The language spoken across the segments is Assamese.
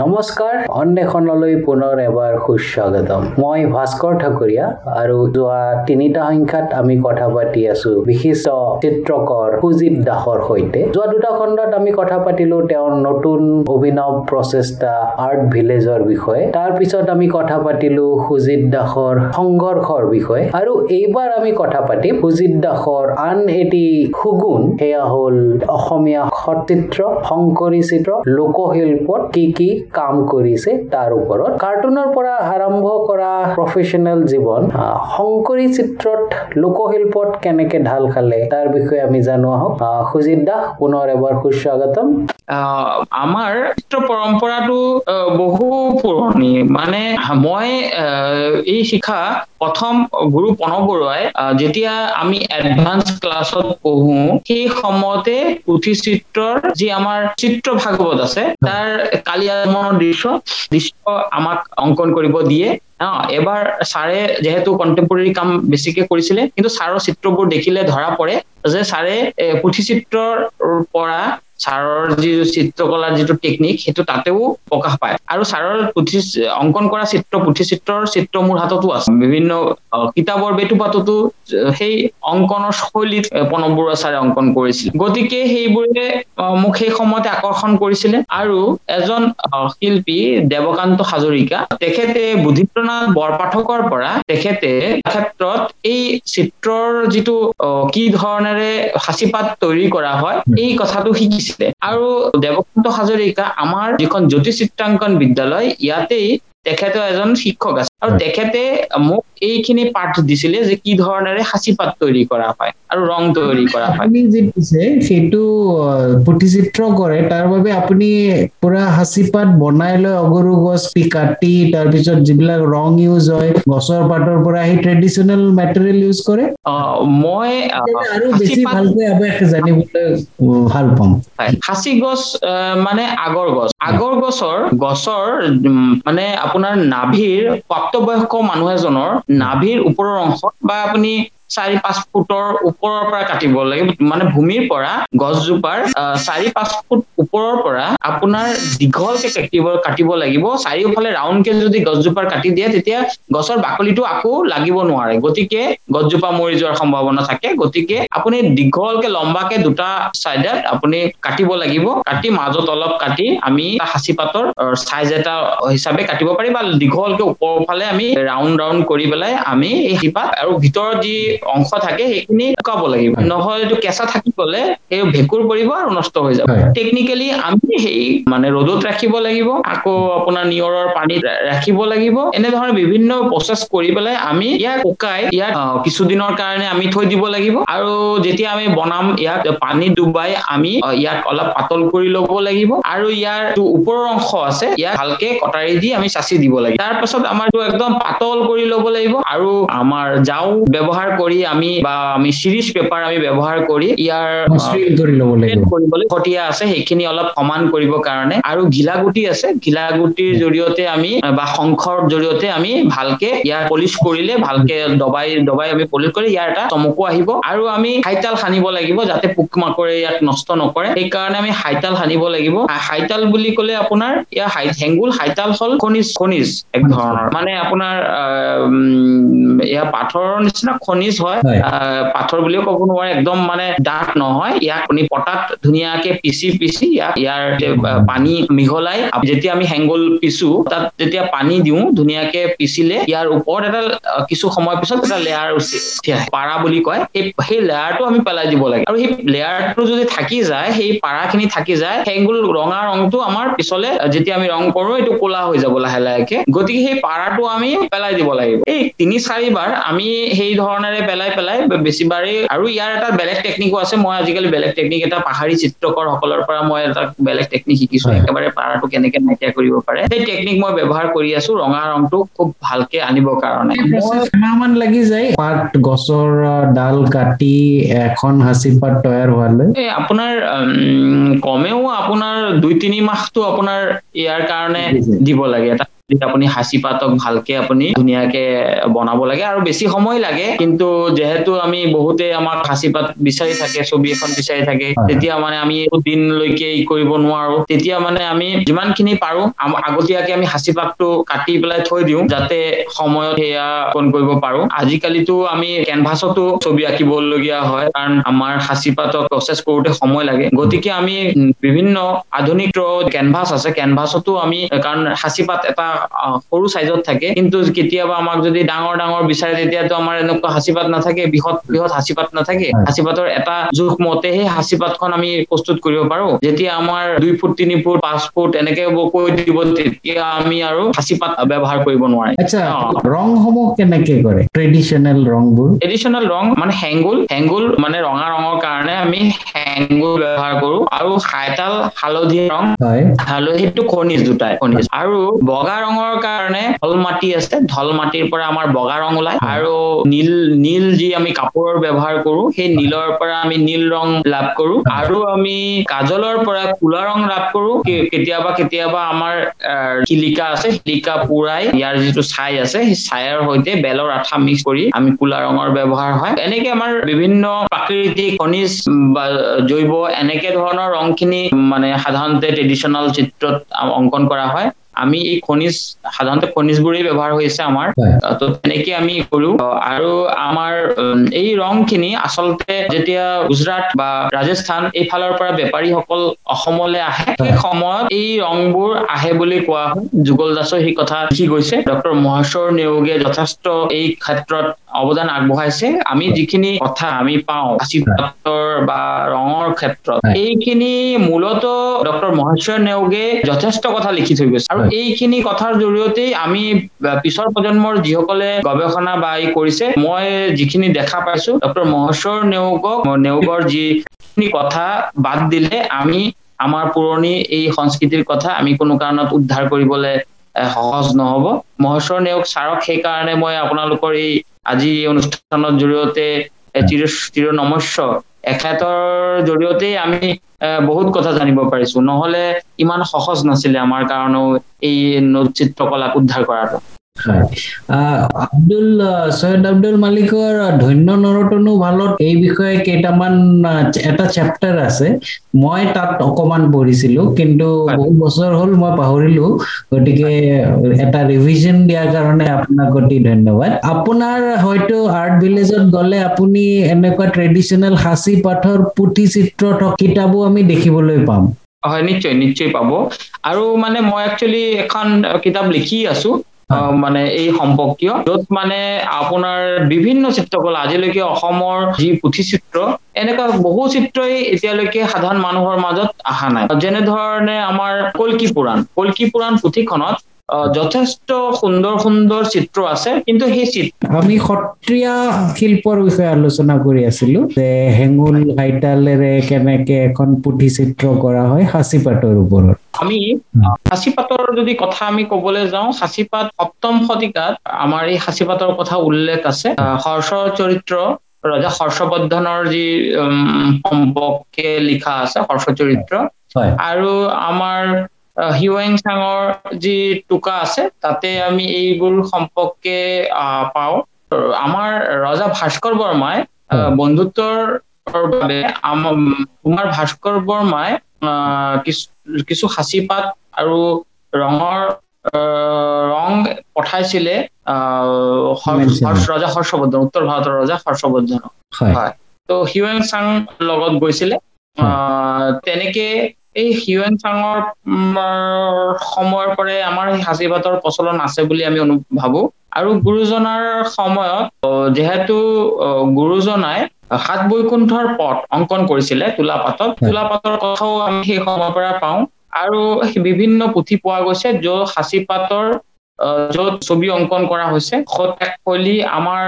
নমস্কাৰ অন্বেষণলৈ পুনৰ এবাৰ সুস্বাগতম। মই ভাস্কৰ ঠাকুৰীয়া আৰু যোৱা তিনিটা সংখ্যাত আমি কথা পাতি আছো বিশিষ্ট চিত্ৰকৰ সুজিত দাসৰ সৈতে। যোৱা দুটা খণ্ডত আমি কথা পাতিলো তেওঁৰ নতুন অভিনৱ প্ৰচেষ্টা আৰ্ট ভিলেজৰ বিষয়ে। তাৰ পিছত আমি কথা পাতিলো সুজিত দাসৰ সংঘৰ্ষৰ বিষয়ে। আৰু এইবাৰ আমি কথা পাতিম সুজিত দাসৰ আন এটি সুগুণ সেয়া হ'ল অসমীয়া সচিত্ৰ শংকৰী চিত্ৰ লোকশিল্পত কি কি কাম কৰিছে তাৰ ওপৰত। কাৰ্টুনৰ পৰা আৰম্ভ কৰা প্ৰফেচনেল জীৱন শংকৰী চিত্ৰত লোকশিল্পত কেনেকে ঢাল খালে তাৰ বিষয়ে আমি জানো আহক। সুজিত দাস পুনৰ এবাৰ সুস্বাগতম। আমাৰ চিত্ৰ পৰম্পৰাটো বহু পুৰণি। মানে মই এই শিক্ষা প্ৰথম গুৰু প্ৰণৱ বৰুৱাই যেতিয়া আমি এডভান্স ক্লাছত পঢ়ো সেই সময়তে পুথি চিত্ৰৰ যি আমাৰ চিত্ৰ ভাগৱত আছে তাৰ কালিয়ামনৰ দৃশ্য দৃশ্য আমাক অংকন কৰিব দিয়ে। এবাৰ ছাৰে যিহেতু কণ্টেম্পৰেৰী কাম বেছিকে কৰিছিলে কিন্তু ছাৰৰ চিত্ৰবোৰ দেখিলে ধৰা পৰে। যে ছাৰে পুথি চিত্ৰৰ পৰা ছাৰৰ যি চিত্ৰকলাৰ যিটো টেকনিক সেইটো তাতেও প্ৰকাশ পায়। আৰু ছাৰৰ পুথি অংকন কৰা চিত্ৰ পুথি চিত্ৰৰ চিত্ৰ মোৰ হাততো আছে। বিভিন্ন কিতাপৰ বেটুপাততো সেই অংকনৰ শৈলীত প্ৰণৱ বৰুৱা ছাৰে অংকন কৰিছিল। গতিকে সেইবোৰে মোক সেই সময়তে আকৰ্ষণ কৰিছিলে। আৰু এজন শিল্পী দেৱকান্ত হাজৰিকা তেখেতে বুদ্ধিপ্ৰনাথ বৰপাঠকৰ পৰা তেখেতে ক্ষেত্ৰত এই চিত্ৰৰ যিটো কি ধৰণেৰে সাঁচিপাত তৈৰি কৰা হয় এই কথাটো শিকিছিল। আৰু দেৱকান্ত হাজৰিকা আমাৰ যিখন জ্যোতিষ চিত্ৰাংকন বিদ্যালয় ইয়াতেই তেখেতৰ এজন শিক্ষক আছে আৰু তেখেতে মোক এইখিনি পাঠ দিছিলে যে কি ধৰণেৰে সাঁচিপাত তৈৰি কৰা হয় আৰু ৰং তৈৰি কৰা হয়। সেইটো প্ৰতিচিত্ৰ কৰে তাৰ বাবে আপুনি পুৰা সাঁচিপাত বনাই লৈ অগৰু গছ কাটি তাৰপিছত যিবিলাক ৰং ইউজ হয় গছৰ পাতৰ পৰা সেই ট্ৰেডিশ্যনেল মেটেৰিয়েল ইউজ কৰে। মই আৰু বেছি ভালকৈ জানিবলৈ ভাল পাম। সাঁচি গছ মানে আগৰ গছ। আগৰ গছৰ গছৰ মানে আপোনাৰ নাভিৰ প্ৰাপ্তবয়স্ক মানুহ এজনৰ নাভিৰ ওপৰৰ অংশ বা আপুনি চাৰি পাঁচ ফুটৰ ওপৰৰ পৰা কাটিব লাগিব মানে ভূমিৰ পৰা গছজোপাৰ চাৰি পাঁচ ফুট ওপৰৰ পৰা আপোনাৰ দীঘলকে কাটিব কাটিব লাগিব। চাৰিওফালে ৰাউণ্ডকে যদি গছজোপাৰ কাটি দিয়ে তেতিয়া গছৰ বাকলিটো আকৌ লাগিব নোৱাৰে। গতিকে গছজোপা মৰি যোৱাৰ সম্ভাৱনা থাকে। গতিকে আপুনি দীঘলকে লম্বাকে দুটা চাইডত আপুনি কাটিব লাগিব। কাটি মাজত অলপ কাটি আমি সাঁচি পাতৰ চাইজ এটা হিচাপে কাটিব পাৰি বা দীঘলকে ওপৰৰ ফালে আমি ৰাউণ্ড ৰাউণ্ড কৰি পেলাই আমি এই শিপাত আৰু ভিতৰত যি অংশ থাকে সেইখিনি শুকাব লাগিব। এইটো কেঁচা থাকি গলে সেই ভেঁকুৰ পৰিব আৰু নষ্ট হৈ যাব। টেকনিকেলি আমি সেই মানে ৰ'দত ৰাখিব লাগিব আকৌ আপোনাৰ নিয়ৰৰ পানীত ৰাখিব লাগিব। এনেধৰণে বিভিন্ন প্ৰচেছ কৰি পেলাই আমি ইয়াক শুকাই ইয়াক কিছুদিনৰ কাৰণে আমি থৈ দিব লাগিব। আৰু যেতিয়া আমি বনাম ইয়াক পানী ডুবাই আমি ইয়াক অলপ পাতল কৰি ল'ব লাগিব। আৰু ইয়াৰ ওপৰৰ অংশ আছে ইয়াক ভালকে কটাৰী দি আমি চাচি দিব লাগিব। তাৰ পাছত আমাৰ একদম পাতল কৰি ল'ব লাগিব। আৰু আমাৰ জাও ব্যৱহাৰ কৰি আমি বা আমি চিৰিজ পেপাৰ আমি ব্যৱহাৰ কৰি ইয়াৰ কৰিবলৈ খটিয়া আছে সেইখিনি অলপ সমান কৰিবৰ কাৰণে। আৰু ঘিলাগুটি আছে ঘিলাগুটিৰ জৰিয়তে আমি বা শংখৰ জৰিয়তে আমি ভালকে ইয়াৰ পলিচ কৰিলে ভালকে দবাই দবাই আমি পলিচ কৰি ইয়াৰ এটা চমকো আহিব। আৰু আমি হাইতাল সানিব লাগিব যাতে পোক মাকৰে ইয়াক নষ্ট নকৰে। সেইকাৰণে আমি হাইতাল সানিব লাগিব। হাইতাল বুলি কলে আপোনাৰ ইয়াৰ হেংগুল হাইতাল হল খনিজ খনিজ এক ধৰণৰ। মানে আপোনাৰ এয়া পাথৰৰ নিচিনা খনিজ হয় পাথৰ বুলিও ক'ব নোৱাৰে একদম মানে ডাঠ নহয়। ইয়াক আপুনি পতাত ধুনীয়াকে পিচি পিচি ইয়াক ইয়াৰ পানী মিহলাই যেতিয়া আমি হেংগুল পিছো তাত যেতিয়া পানী দিওঁ ধুনীয়াকে পিচিলে ইয়াৰ ওপৰত এটা কিছু সময় পিছত এটা লেয়াৰ পাৰা বুলি কয়। সেই লেয়াৰটো আমি পেলাই দিব লাগে। আৰু সেই লেয়াৰটো যদি থাকি যায় সেই পাৰাখিনি থাকি যায় হেংগুল ৰঙা ৰংটো আমাৰ পিছলে যেতিয়া আমি ৰং কৰো এইটো কোলা হৈ যাব লাহে লাহেকে। গতিকে সেই পাৰাটো আমি পেলাই দিব লাগিব। এই তিনি চাৰিবাৰ আমি সেই ধৰণেৰে পেলাই পেলাই বেছিবাৰেই আৰু ইয়াৰ এটা বেলেগ টেকনিকো আছে। মই আজিকালি বেলেগ টেকনিক এটা পাহাৰী চিত্ৰকৰ সকলৰ পৰা মই এটা বেলেগ টেকনিক শিকিছো। একেবাৰে পাৰাটো কেনেকে নাইকিয়া কৰিব পাৰে। সেই টেকনিক মই ব্যৱহাৰ কৰি আছো। ৰঙা ৰংটো খুব ভালকে আনিবৰ কাৰণে। মান লাগি যায়। পাত গছৰ ডাল কাটি এখন সাঁচি পাত তৈয়াৰ হোৱালৈ। আপোনাৰ কমেও আপোনাৰ দুই তিনি মাহটো আপোনাৰ ইয়াৰ কাৰণে দিব লাগে। আপুনি সাঁচি পাতক ভালকে আপুনি ধুনীয়াকে বনাব লাগে আৰু বেছি সময় লাগে। কিন্তু যিহেতু আমি বহুতে আমাক সাঁচি পাত বিচাৰি থাকে ছবি এখন বিচাৰি থাকে তেতিয়া মানে আমি দিনলৈকে ই কৰিব নোৱাৰো। তেতিয়া মানে আমি যিমানখিনি পাৰো আগতীয়াকে আমি সাঁচি পাতটো কাটি পেলাই থৈ দিওঁ যাতে সময়ত সেয়া অংকন কৰিব পাৰো। আজিকালিতো আমি কেনভাছতো ছবি আঁকিবলগীয়া হয় কাৰণ আমাৰ সাঁচি পাতক প্ৰচেছ কৰোতে সময় লাগে। গতিকে আমি বিভিন্ন আধুনিক কেনভাছ আছে। কেনভাছতো আমি কাৰণ সাঁচি পাত এটা সৰু চাইজত থাকে। কিন্তু কেতিয়াবা আমাক যদি ডাঙৰ ডাঙৰ বিচাৰে তেতিয়াতো আমাৰ এনেকুৱা সাঁচি পাত নাথাকে বৃহৎ বৃহৎ সাঁচি পাত নাথাকে। সাঁচি পাতৰ এটা জোখ মতেহে সাঁচি পাতখন আমি প্ৰস্তুত কৰিব পাৰো। যেতিয়া আমাৰ দুই ফুট তিনি ফুট পাঁচ ফুট এনেকে কৈ দিব তেতিয়া আমি আৰু সাঁচি পাত ব্যৱহাৰ কৰিব নোৱাৰিম। ৰংসমূহ কেনেকে কৰে? ট্ৰেডিশ্যনেল ৰংবোৰ? ট্ৰেডিশ্যনেল ৰং মানে হেংগুল। হেংগুল মানে ৰঙা ৰঙৰ কাৰণে আমি হেংগুল ব্যৱহাৰ কৰো। আৰু হাইতাল হালধীয়া ৰং। হালধিটো খনিজ দুটাই খনিজ। আৰু বগা ৰঙৰ কাৰণে ঢল মাটি আছে ঢল মাটিৰ পৰা আমাৰ বগা ৰং ওলাই আৰু নীল নীল যি আমি কাপোৰৰ ব্যৱহাৰ কৰো সেই নীলৰ পৰা আমি নীল ৰং লাভ কৰো আৰু আমি কাজলৰ পৰা কোলা ৰং লাভ কৰো। কেতিয়াবা কেতিয়াবা আমাৰ শিলিকা আছে শিলিকা পুৰাই ইয়াৰ যিটো ছাই আছে সেই ছাইৰ সৈতে বেলৰ আঠা মিক্স কৰি আমি কোলা ৰঙৰ ব্যৱহাৰ হয়। এনেকে আমাৰ বিভিন্ন প্ৰাকৃতিক খনিজ বা জৈৱ এনেকে ধৰণৰ ৰংখিনি মানে সাধাৰণতে ট্ৰেডিশ্যনেল চিত্ৰত অংকন কৰা হয়। আমি এই খনিজ সাধাৰণতে খনিজবোৰেই ব্যৱহাৰ হৈছে আমাৰ। তো তেনেকে আমি কৰো। আৰু আমাৰ এই ৰংখিনি আচলতে যেতিয়া গুজৰাট বা ৰাজস্থান এইফালৰ পৰা বেপাৰীসকল অসমলৈ আহে সেই সময়ত এই ৰংবোৰ আহে বুলি কোৱা হয়। যুগল দাসে সেই কথা লিখি গৈছে। ডক্টৰ মহেশ্বৰ নেওগে যথেষ্ট এই ক্ষেত্ৰত অৱদান আগবঢ়াইছে। আমি যিখিনি কথা আমি পাওঁ পাতৰ বা ৰঙৰ ক্ষেত্ৰত এইখিনি মূলত ডক্টৰ মহেশ্বৰ নেওগে যথেষ্ট কথা লিখি থৈ গৈছে। আৰু এইখিনি কথাৰ জৰিয়তে আমি পিছৰ প্ৰজন্মৰ যিসকলে গৱেষণা বা ই কৰিছে মই যিখিনি দেখা পাইছো ডক্টৰ মহেশ্বৰ নেওগক নেওগৰ যিখিনি কথা বাদ দিলে আমি আমাৰ পুৰণি এই সংস্কৃতিৰ কথা আমি কোনো কাৰণত উদ্ধাৰ কৰিবলৈ সহজ নহব। মহেশ্বৰ নেওগ ছাৰক সেইকাৰণে মই আপোনালোকৰ এই আজি এই অনুষ্ঠানৰ জৰিয়তে চিৰ চিৰ নমস্য এখেতৰ জৰিয়তে আমি বহুত কথা জানিব পাৰিছো। নহলে ইমান সহজ নাছিলে আমাৰ কাৰণেও এই চিত্ৰকলাক উদ্ধাৰ কৰাটো। আব্দুল সৈয়দ আব্দুল মালিকৰ ধন্য নৰতনু ভালত এই বিষয়ে কেইটামান এটা চেপ্টাৰ আছে। মই তাত অকমান পঢ়িছিলো কিন্তু বহুত বছৰ হল মই পাহৰিলো গতিকে এটা ৰিভিজন দিয়াৰ কাৰণে আপোনাক অতি ধন্যবাদ। আপোনাৰ হয়তো আৰ্ট ভিলেজত গলে আপুনি এনেকুৱা ট্ৰেডিশ্যনেল সাঁচি পাঠৰ পুথি চিত্ৰ কিতাপো আমি দেখিবলৈ পাম। হয় নিশ্চয় নিশ্চয় পাব। আৰু মানে মই একচুৱেলি এখন কিতাপ লিখি আছো। মানে এই সম্পৰ্কীয় য'ত মানে আপোনাৰ বিভিন্ন চিত্ৰকলা আজিলৈকে অসমৰ যি পুথি চিত্ৰ এনেকুৱা বহু চিত্ৰই এতিয়ালৈকে সাধাৰণ মানুহৰ মাজত অহা নাই। যেনেধৰণে আমাৰ কল্কি পুৰাণ কল্কি পুৰাণ পুথিখনত যথেষ্ট সুন্দৰ সুন্দৰ চিত্ৰ আছে কিন্তু সেই চিত্ৰ আমি সত্ৰীয়া শিল্পৰ বিষয়ে আলোচনা কৰি আছিলো যে হেঙুল হাইতালেৰে কেনেকে এখন পুথি চিত্ৰ কৰা হয় সাঁচি পাতৰ ওপৰত। আমি সাঁচিপাতৰ যদি কথা আমি কবলৈ যাওঁ সাঁচিপাত সপ্তম শতিকাত আমাৰ এই সাঁচিপাতৰ কথা উল্লেখ আছে। হৰ্ষ চৰিত্ৰ ৰজা হৰ্ষবৰ্ধনৰ যি সম্পৰ্কে লিখা আছে হৰ্ষ চৰিত্ৰ। আৰু আমাৰ হিউৱেং চাঙৰ যি টোকা আছে তাতে আমি এইবোৰ সম্পৰ্কে পাওঁ। আমাৰ ৰজা ভাস্কৰ বৰ্মাই বন্ধুত্বৰ বাবে কুমাৰ ভাস্কৰ বৰ্মাই কিছু কিছু সাঁচি পাত আৰু ৰঙৰ ৰং পঠাইছিলে ৰজা হৰ্ষবৰ্ধন উত্তৰ ভাৰতৰ ৰজা হৰ্ষবৰ্ধন হয়। ত' হিউৱেং চাং লগত গৈছিলে। তেনেকে এই হিউৱেং চাঙৰ সময়ৰ পৰাই আমাৰ সেই পাতৰ প্ৰচলন আছে বুলি আমি ভাবো। আৰু গুৰুজনাৰ সময়ত যিহেতু গুৰুজনাই সাত বৈকুণ্ঠৰ পথ অংকন কৰিছিলে তোলা পাতত তোলা পাতৰ কথাও আমি সেই সময়ৰ পৰা পাওঁ। আৰু বিভিন্ন পুথি পোৱা গৈছে য'ত সাঁচি পাতৰ য'ত ছবি অংকন কৰা হৈছে। শৈলী আমাৰ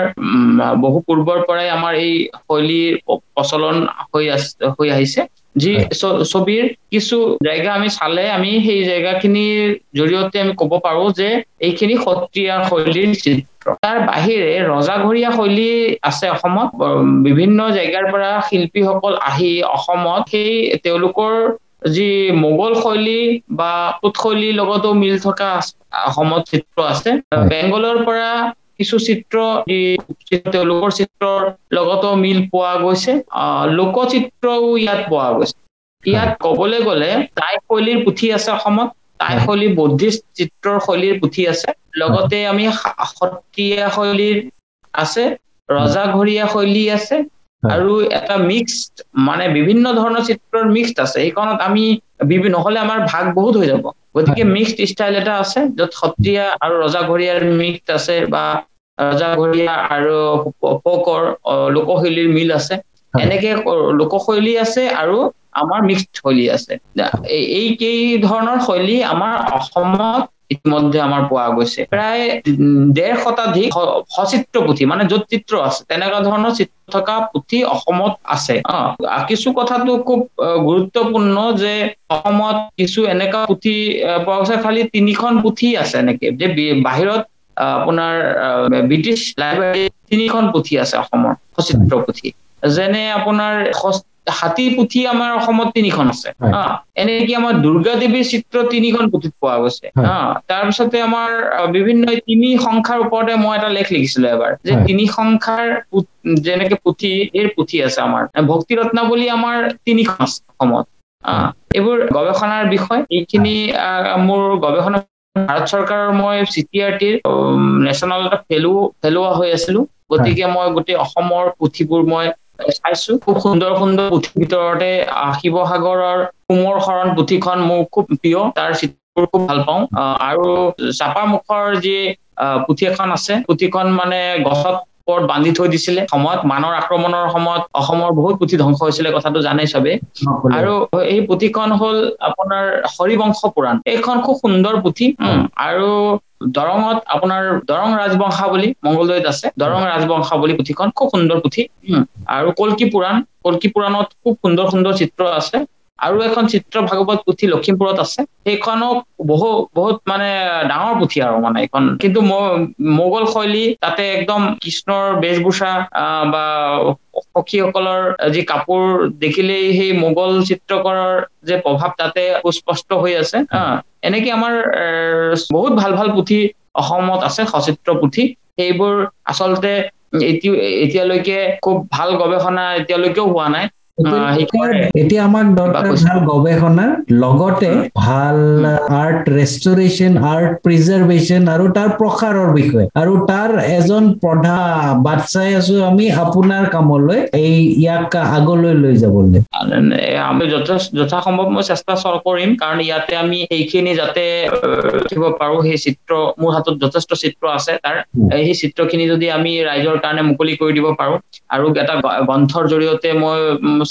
বহু পূৰ্বৰ পৰাই আমাৰ এই শৈলীৰ প্ৰচলন হৈ হৈ আহিছে। যি ছবিৰ কিছু জেগা আমি চালে আমি সেই জেগাখিনিৰ জৰিয়তে আমি কব পাৰো যে এইখিনি সত্ৰীয়া শৈলীৰ চিত্ৰ। তাৰ বাহিৰে ৰজাঘৰীয়া শৈলী আছে অসমত বিভিন্ন জেগাৰ পৰা শিল্পীসকল আহি অসমত সেই তেওঁলোকৰ যি মোগল শৈলী বা কোট শৈলীৰ লগতো মিল থকা অসমত চিত্ৰ আছে। বেংগলৰ পৰা কিছু চিত্ৰ তেওঁলোকৰ চিত্ৰৰ লগতো মিল পোৱা গৈছে। লোকচিত্ৰও ইয়াত পোৱা গৈছে। ইয়াত কবলৈ গলে টাই শৈলীৰ পুথি আছে অসমত। টাই শৈলী বৌদ্ধিষ্ট চিত্ৰৰ শৈলীৰ পুথি আছে। লগতে আমি সত্ৰীয়া শৈলীৰ আছে ৰজাঘৰীয়া শৈলী আছে আৰু এটা মিক্সড মানে বিভিন্ন ধৰণৰ চিত্ৰৰ মিক্সড আছে। সেইখনত আমি নহলে আমাৰ ভাগ বহুত হৈ যাব। গতিকে মিক্সড ষ্টাইল এটা আছে য'ত সত্ৰীয়া আৰু ৰজাঘৰীয়াৰ মিক্সড আছে বা ৰজাঘৰীয়া আৰু পকৰ লোকশৈলীৰ মিল আছে। এনেকে লোকশৈলী আছে আৰু আমাৰ মিক্সড শৈলী আছে। এই কেই ধৰণৰ শৈলী আমাৰ অসমত ইতিমধ্যে আমাৰ পোৱা গৈছে। প্ৰায় ডেৰ শতাধিক সচিত্ৰ পুথি মানে য'ত চিত্ৰ আছে তেনেকুৱা ধৰণৰ চিত্ৰ থকা পুথি অসমত আছে। কিছু কথাটো খুব গুৰুত্বপূৰ্ণ যে অসমত কিছু এনেকুৱা পুথি পোৱা গৈছে খালি তিনিখন পুথি আছে এনেকে। যে বাহিৰত আপোনাৰ ব্ৰিটিছ লাইব্ৰেৰী তিনিখন পুথি আছে অসমৰ সচিত্ৰ পুথি। যেনে আপোনাৰ হাতী পুথি আমাৰ অসমত তিনিখন আছে। এনেকে আমাৰ দুৰ্গা দেৱীৰ চিত্ৰ তিনিখন পুথিত পোৱা গৈছে। তাৰপিছতে আমাৰ বিভিন্ন তিনি সংখ্যাৰ ওপৰতে মই এটা লেখ লিখিছিলো এবাৰ যে তিনি সংখ্যাৰ যেনেকে পুথি এই পুথি আছে আমাৰ। ভক্তি ৰত্নাৱলী আমাৰ তিনিখন আছে অসমত। এইবোৰ গৱেষণাৰ বিষয়। এইখিনি মোৰ গৱেষণা ভাৰত চৰকাৰৰ মই চি টি আৰ টিৰ নেশ্যনেল এটা ফেলো ফেলোৱা হৈ আছিলো। গতিকে মই গোটেই অসমৰ পুথিবোৰ মই চাইছো খুব সুন্দৰ সুন্দৰ পুথিৰ ভিতৰতে শিৱসাগৰৰ কোমৰ শৰণ পুথিখন মোৰ খুব প্ৰিয়। তাৰ চিত্ৰবোৰ খুব ভাল পাওঁ। আৰু চাপামুখৰ যি পুথি এখন আছে পুথিখন মানে গছত ওপৰত বান্ধি থৈ দিছিলে। সময়ত মানৰ আক্ৰমণৰ সময়ত অসমৰ বহুত পুথি ধ্বংস হৈছিলে কথাটো জানে চবে আৰু এই পুথিখন হল আপোনাৰ হৰিবংশ পুৰাণ। এইখন খুব সুন্দৰ পুথি। আৰু দৰঙত আপোনাৰ দৰং ৰাজবংশাৱলী মংগলদৈত আছে। দৰং ৰাজবংশাৱলী পুথিখন খুব সুন্দৰ পুথি। আৰু কল্কি পুৰাণ। কল্কি পুৰাণত খুব সুন্দৰ সুন্দৰ চিত্ৰ আছে। আৰু এখন চিত্ৰ ভাগৱত পুথি লখিমপুৰত আছে। সেইখনো বহু বহুত মানে ডাঙৰ পুথি আৰু মানে এইখন। কিন্তু মোগল শৈলী তাতে একদম কৃষ্ণৰ বেশভূষা বা সখীসকলৰ যি কাপোৰ দেখিলেই সেই মোগল চিত্ৰকৰৰ যে প্ৰভাৱ তাতে সুস্পষ্ট হৈ আছে। এনেকে আমাৰ বহুত ভাল ভাল পুথি অসমত আছে সচিত্ৰ পুথি। সেইবোৰ আচলতে এতিয়ালৈকে খুব ভাল গৱেষণা এতিয়ালৈকেও হোৱা নাই। এতিয়া আমাক দৰকাৰ ভাল গৱেষণাৰ লগতে ভাল আৰ্ট ৰেষ্টৰেশ্যন আৰ্ট প্ৰিজাৰ্ভেশ্যন আৰু তাৰ প্ৰসাৰৰ বিষয়ে। আৰু তাৰ এজন প্ৰধা বাট চাই আছো আমি আপোনাৰ কামলৈ এই ইয়াক আগলৈ লৈ যাবলৈ। আমি যথাসম্ভৱ মই চেষ্টা কৰিম কাৰণ ইয়াতে আমি সেইখিনি যাতে ৰাখিব পাৰো সেই চিত্ৰ মোৰ হাতত যথেষ্ট চিত্ৰ আছে। তাৰ সেই চিত্ৰখিনি যদি আমি ৰাইজৰ কাৰণে মুকলি কৰি দিব পাৰো। আৰু এটা গ্ৰন্থৰ জৰিয়তে মই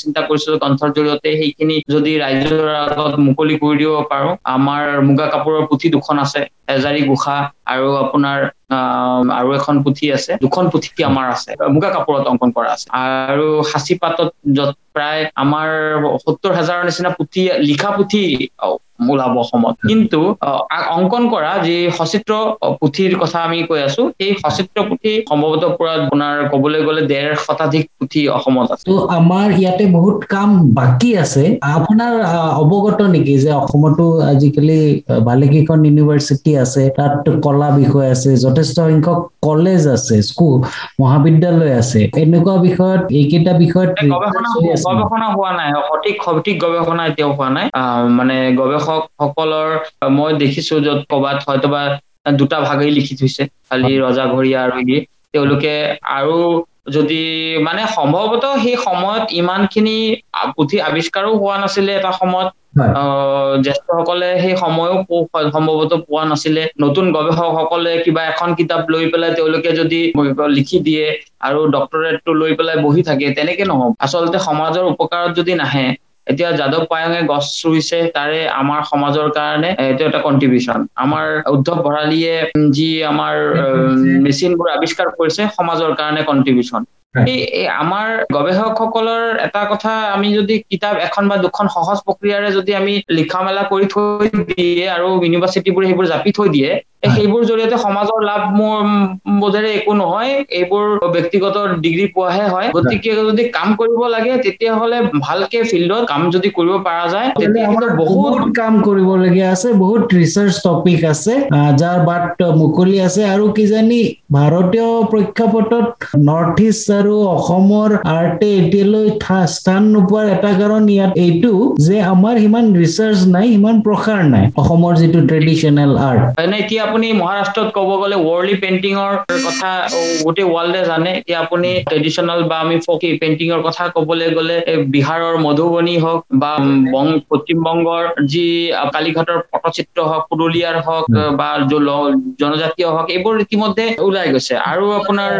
চিন্তা কৰিছো গ্ৰন্থৰ জৰিয়তে সেইখিনি যদি ৰাইজৰ আগত মুকলি কৰি দিব পাৰো। আমাৰ মুগা কাপোৰৰ পুথি দুখন আছে এজাৰি গোসা আৰু আপোনাৰ আৰু এখন পুথি আছে দুখন পুথি আমাৰ আছে মুগা কাপোৰত অংকন কৰা আছে। আৰু সাঁচি পাতত প্ৰায় আমাৰ সত্তৰ হাজাৰৰ নিচিনা পুথি লিখা পুথি ওলাব অসমত। কিন্তু অংকন কৰা যি সচিত্ৰ পুথিৰ কথা আমি কৈ আছো সেই সচিত্ৰ পুথি সম্ভৱতঃ পুৰা আপোনাৰ কবলৈ গলে ডেৰ শতাধিক পুথি অসমত আছে। আমাৰ ইয়াতে বহুত কাম বাকী আছে। আপোনাৰ অৱগত নেকি যে অসমতো আজিকালি ভালেকেইখন ইউনিভাৰ্চিটি আছে তাত কলা বিষয় আছে যথেষ্ট সংখ্যক কলেজ আছে স্কুল মহাবিদ্যালয় আছে এনেকুৱা বিষয়ত এইকেইটা বিষয়ত গৱেষণা হোৱা নাই সঠিক সঠিক গৱেষণা এতিয়াও হোৱা নাই। মানে গৱেষক সকলৰ মই দেখিছো য'ত কৰবাত হয়তো বা দুটা ভাগেই লিখি থৈছে খালি ৰজাঘৰীয়া আৰু ই তেওঁলোকে আৰু যদি মানে সম্ভৱতঃ সেই সময়ত ইমানখিনি পুথি আৱিষ্কাৰো হোৱা নাছিলে এটা সময়ত। জ্যেষ্ঠসকলে সেই সময়ো সম্ভৱতঃ পোৱা নাছিলে। নতুন গৱেষকসকলে কিবা এখন কিতাপ লৈ পেলাই তেওঁলোকে যদি লিখি দিয়ে আৰু ডক্টৰেটটো লৈ পেলাই বহি থাকে তেনেকে নহব। আচলতে সমাজৰ উপকাৰত যদি নাহে এতিয়া যাদৱ পায়ঙে গছ ৰুইছে তাৰে আমাৰ সমাজৰ কাৰণে এইটো এটা কণ্ট্ৰিবিউশ্যন আমাৰ উদ্ধৱ ভৰালীয়ে যি আমাৰ মেচিনবোৰ আৱিষ্কাৰ কৰিছে সমাজৰ কাৰণে কণ্ট্ৰিবিউশ্যন এই আমাৰ গৱেষকসকলৰ এটা কথা আমি যদি কিতাপ এখন বা দুখন সহজ প্ৰক্ৰিয়াৰে যদি আমি লিখা মেলা কৰি থৈ দিয়ে আৰু ইউনিভাৰ্চিটিবোৰে সেইবোৰ জাপি থৈ দিয়ে সেইবোৰ জৰিয়তে সমাজৰ লাভ মোৰ বোধেৰে একো নহয়। এইবোৰ ব্যক্তিগত ডিগ্ৰী পোৱাহে হয়। গতিকে যদি কাম কৰিব লাগে তেতিয়াহ'লে ভালকে ফিল্ডত কাম যদি কৰিব পৰা যায় তেতিয়া বহুত কাম কৰিবলগীয়া আছে বহুত ৰিচাৰ্চ টপিক আছে যাৰ বাট মুকলি আছে। আৰু কিজানি ভাৰতীয় প্ৰেক্ষাপটত নৰ্থ ইষ্ট আৰু অসমৰ আৰ্টে এতিয়ালৈ স্থান নোপোৱাৰ এটা কাৰণ ইয়াত এইটো যে আমাৰ সিমান ৰিচাৰ্চ নাই সিমান প্ৰসাৰ নাই। অসমৰ যিটো ট্ৰেডিশ্যনেল আৰ্ট এতিয়া আপুনি মহাৰাষ্ট্ৰত ক'ব গ'লে ৱৰ্লি পেইণ্টিঙৰ কথা গোটেই ৱৰ্ল্ডে জানে। এতিয়া আপুনি ট্ৰেডিশ্যনেল বা আমি ফকি পেইণ্টিঙৰ কথা ক'বলৈ গ'লে বিহাৰৰ মধুবনী হওক বা বং পশ্চিমবংগৰ যি কালীঘাটৰ পটচিত্ৰ হওক পুৰুলিয়াৰ হওক বা জনজাতীয় হওক এইবোৰ ইতিমধ্যে ওলাই গৈছে। আৰু আপোনাৰ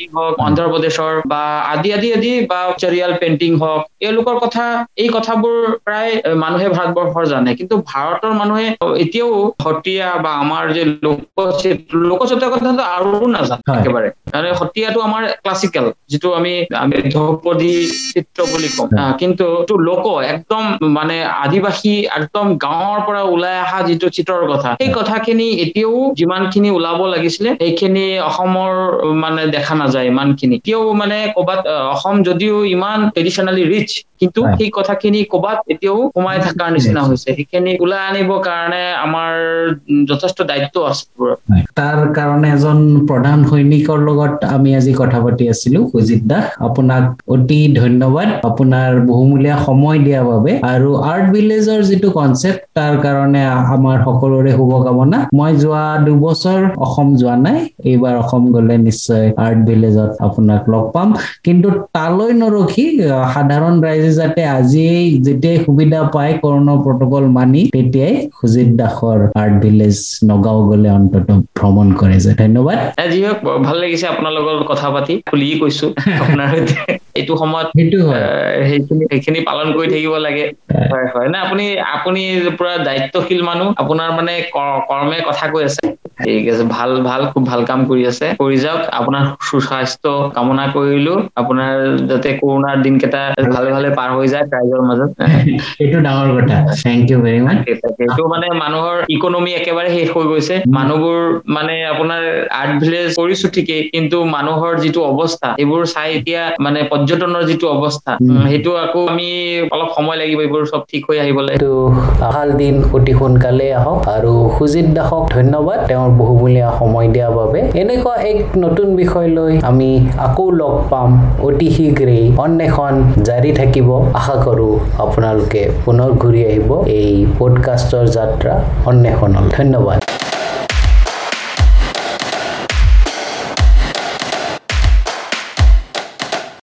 পেইণ্টিং হওক অন্ধ্ৰপ্ৰদেশৰ বা আদি আদি আদি বা চেৰিয়াল পেইণ্টিং হওক এওঁলোকৰ কথা এই কথাবোৰ প্ৰায় মানুহে ভাৰতবৰ্ষৰ জানে। কিন্তু ভাৰতৰ মানুহে এতিয়াও সত্ৰীয়া বা আমাৰ যে লোকচিত্ৰ লোকচিত্ৰৰ কথাটো আৰু নাজানে। একেবাৰে। মানে সত্ৰীয়াটো আমাৰ ক্লাছিকেল যিটো আমি আমি ধ্ৰুপদী চিত্ৰ বুলি কওঁ। কিন্তু এইটো লোক একদম মানে আদিবাসী একদম গাঁৱৰ পৰা ওলাই অহা যিটো চিত্ৰৰ কথা সেই কথাখিনি এতিয়াও যিমানখিনি ওলাব লাগিছিলে সেইখিনি অসমৰ মানে দেখা নাযায়। ইমানখিনি। এতিয়াও মানে ক'ৰবাত অসম যদিও ইমান ট্ৰেডিশ্যনেলি ৰিচ কিন্তু। সেই কথাখিনি ক'ৰবাত এতিয়াও সোমাই থকাৰ নিচিনা হৈছে। সেইখিনি ওলাই আনিবৰ কাৰণে আমাৰ যথেষ্ট দায়িত্ব আছে। তাৰ কাৰণে এজন প্ৰধান সৈনিকৰ লগত আমি আজি কথা পাতি আছিলো সুজিত দাস। আপোনাক অতি ধন্যবাদ। আপোনাৰ বহুমূলীয়া সময় দিয়াৰ বাবে। আৰু আৰ্ট ভিলেজৰ যিটো কনচেপ্ট তাৰ কাৰণে আমাৰ সকলোৰে শুভকামনা। মই যোৱা দুবছৰ অসম যোৱা নাই এইবাৰ অসম গলে নিশ্চয় আৰ্ট ভিলেজত আপোনাক লগ পাম। কিন্তু তালৈ নৰখি সাধাৰণ ৰাইজে যাতে আজিয়েই যেতিয়াই সুবিধা পায় কৰোণা প্ৰটকল মানি তেতিয়াই সুজিত দাসৰ আৰ্ট ভিলেজ নগাঁও গলে অন্তত ভ্ৰমণ কৰে যে। ধন্যবাদ। যি হওক ভাল লাগিছে আপোনাৰ লগত কথা পাতি খুলি কৈছো আপোনাৰ সৈতে। এইটো সময়ত সেইটো হয়। সেইখিনি সেইখিনি পালন কৰি থাকিব লাগে। হয়। হয় না আপুনি আপুনি পুৰা দায়িত্বশীল মানুহ। আপোনাৰ মানে কৰ্মে কথা কৈ আছে। ঠিক আছে। ভাল ভাল খুব ভাল কাম কৰি আছে। কৰি যাওক। আপোনাৰ সুস্বাস্থ্য কামনা কৰিলো। আপোনাৰ যাতে কৰোণাৰ দিনকেইটা ভালে ভালে পাৰ হৈ যায় ৰাইজৰ মাজত। এইটো ডাঙৰ কথা। থেংক ইউ ভেৰি তাকে। এইটো মানে মানুহৰ ইকনমি একেবাৰে শেষ হৈ গৈছে। মানুহবোৰ মানে আপোনাৰ আৰ্ট ভিলেজ কৰিছো ঠিকেই কিন্তু মানুহৰ যিটো অৱস্থা এইবোৰ চাই এতিয়া মানে পৰ্যটনৰ যিটো অৱস্থা সেইটো আকৌ আমি অলপ সময় লাগিব এইবোৰ চব ঠিক হৈ আহিবলৈ। এইটো ভাল দিন অতি সোনকালে আহক আৰু সুজিত দাসক ধন্যবাদ। তেওঁৰ বহুমূলীয়া সময় দিয়াৰ বাবে। এনেকুৱা এক নতুন বিষয় লৈ আমি আকৌ লগ পাম। অতি শীঘ্ৰেই অন্বেষণ জাৰি থাকিব। আশা কৰোঁ আপোনালোকে পুনৰ ঘূৰি আহিব। এই পডকাষ্টৰ যাত্ৰা অন্বেষণলৈ ধন্যবাদ।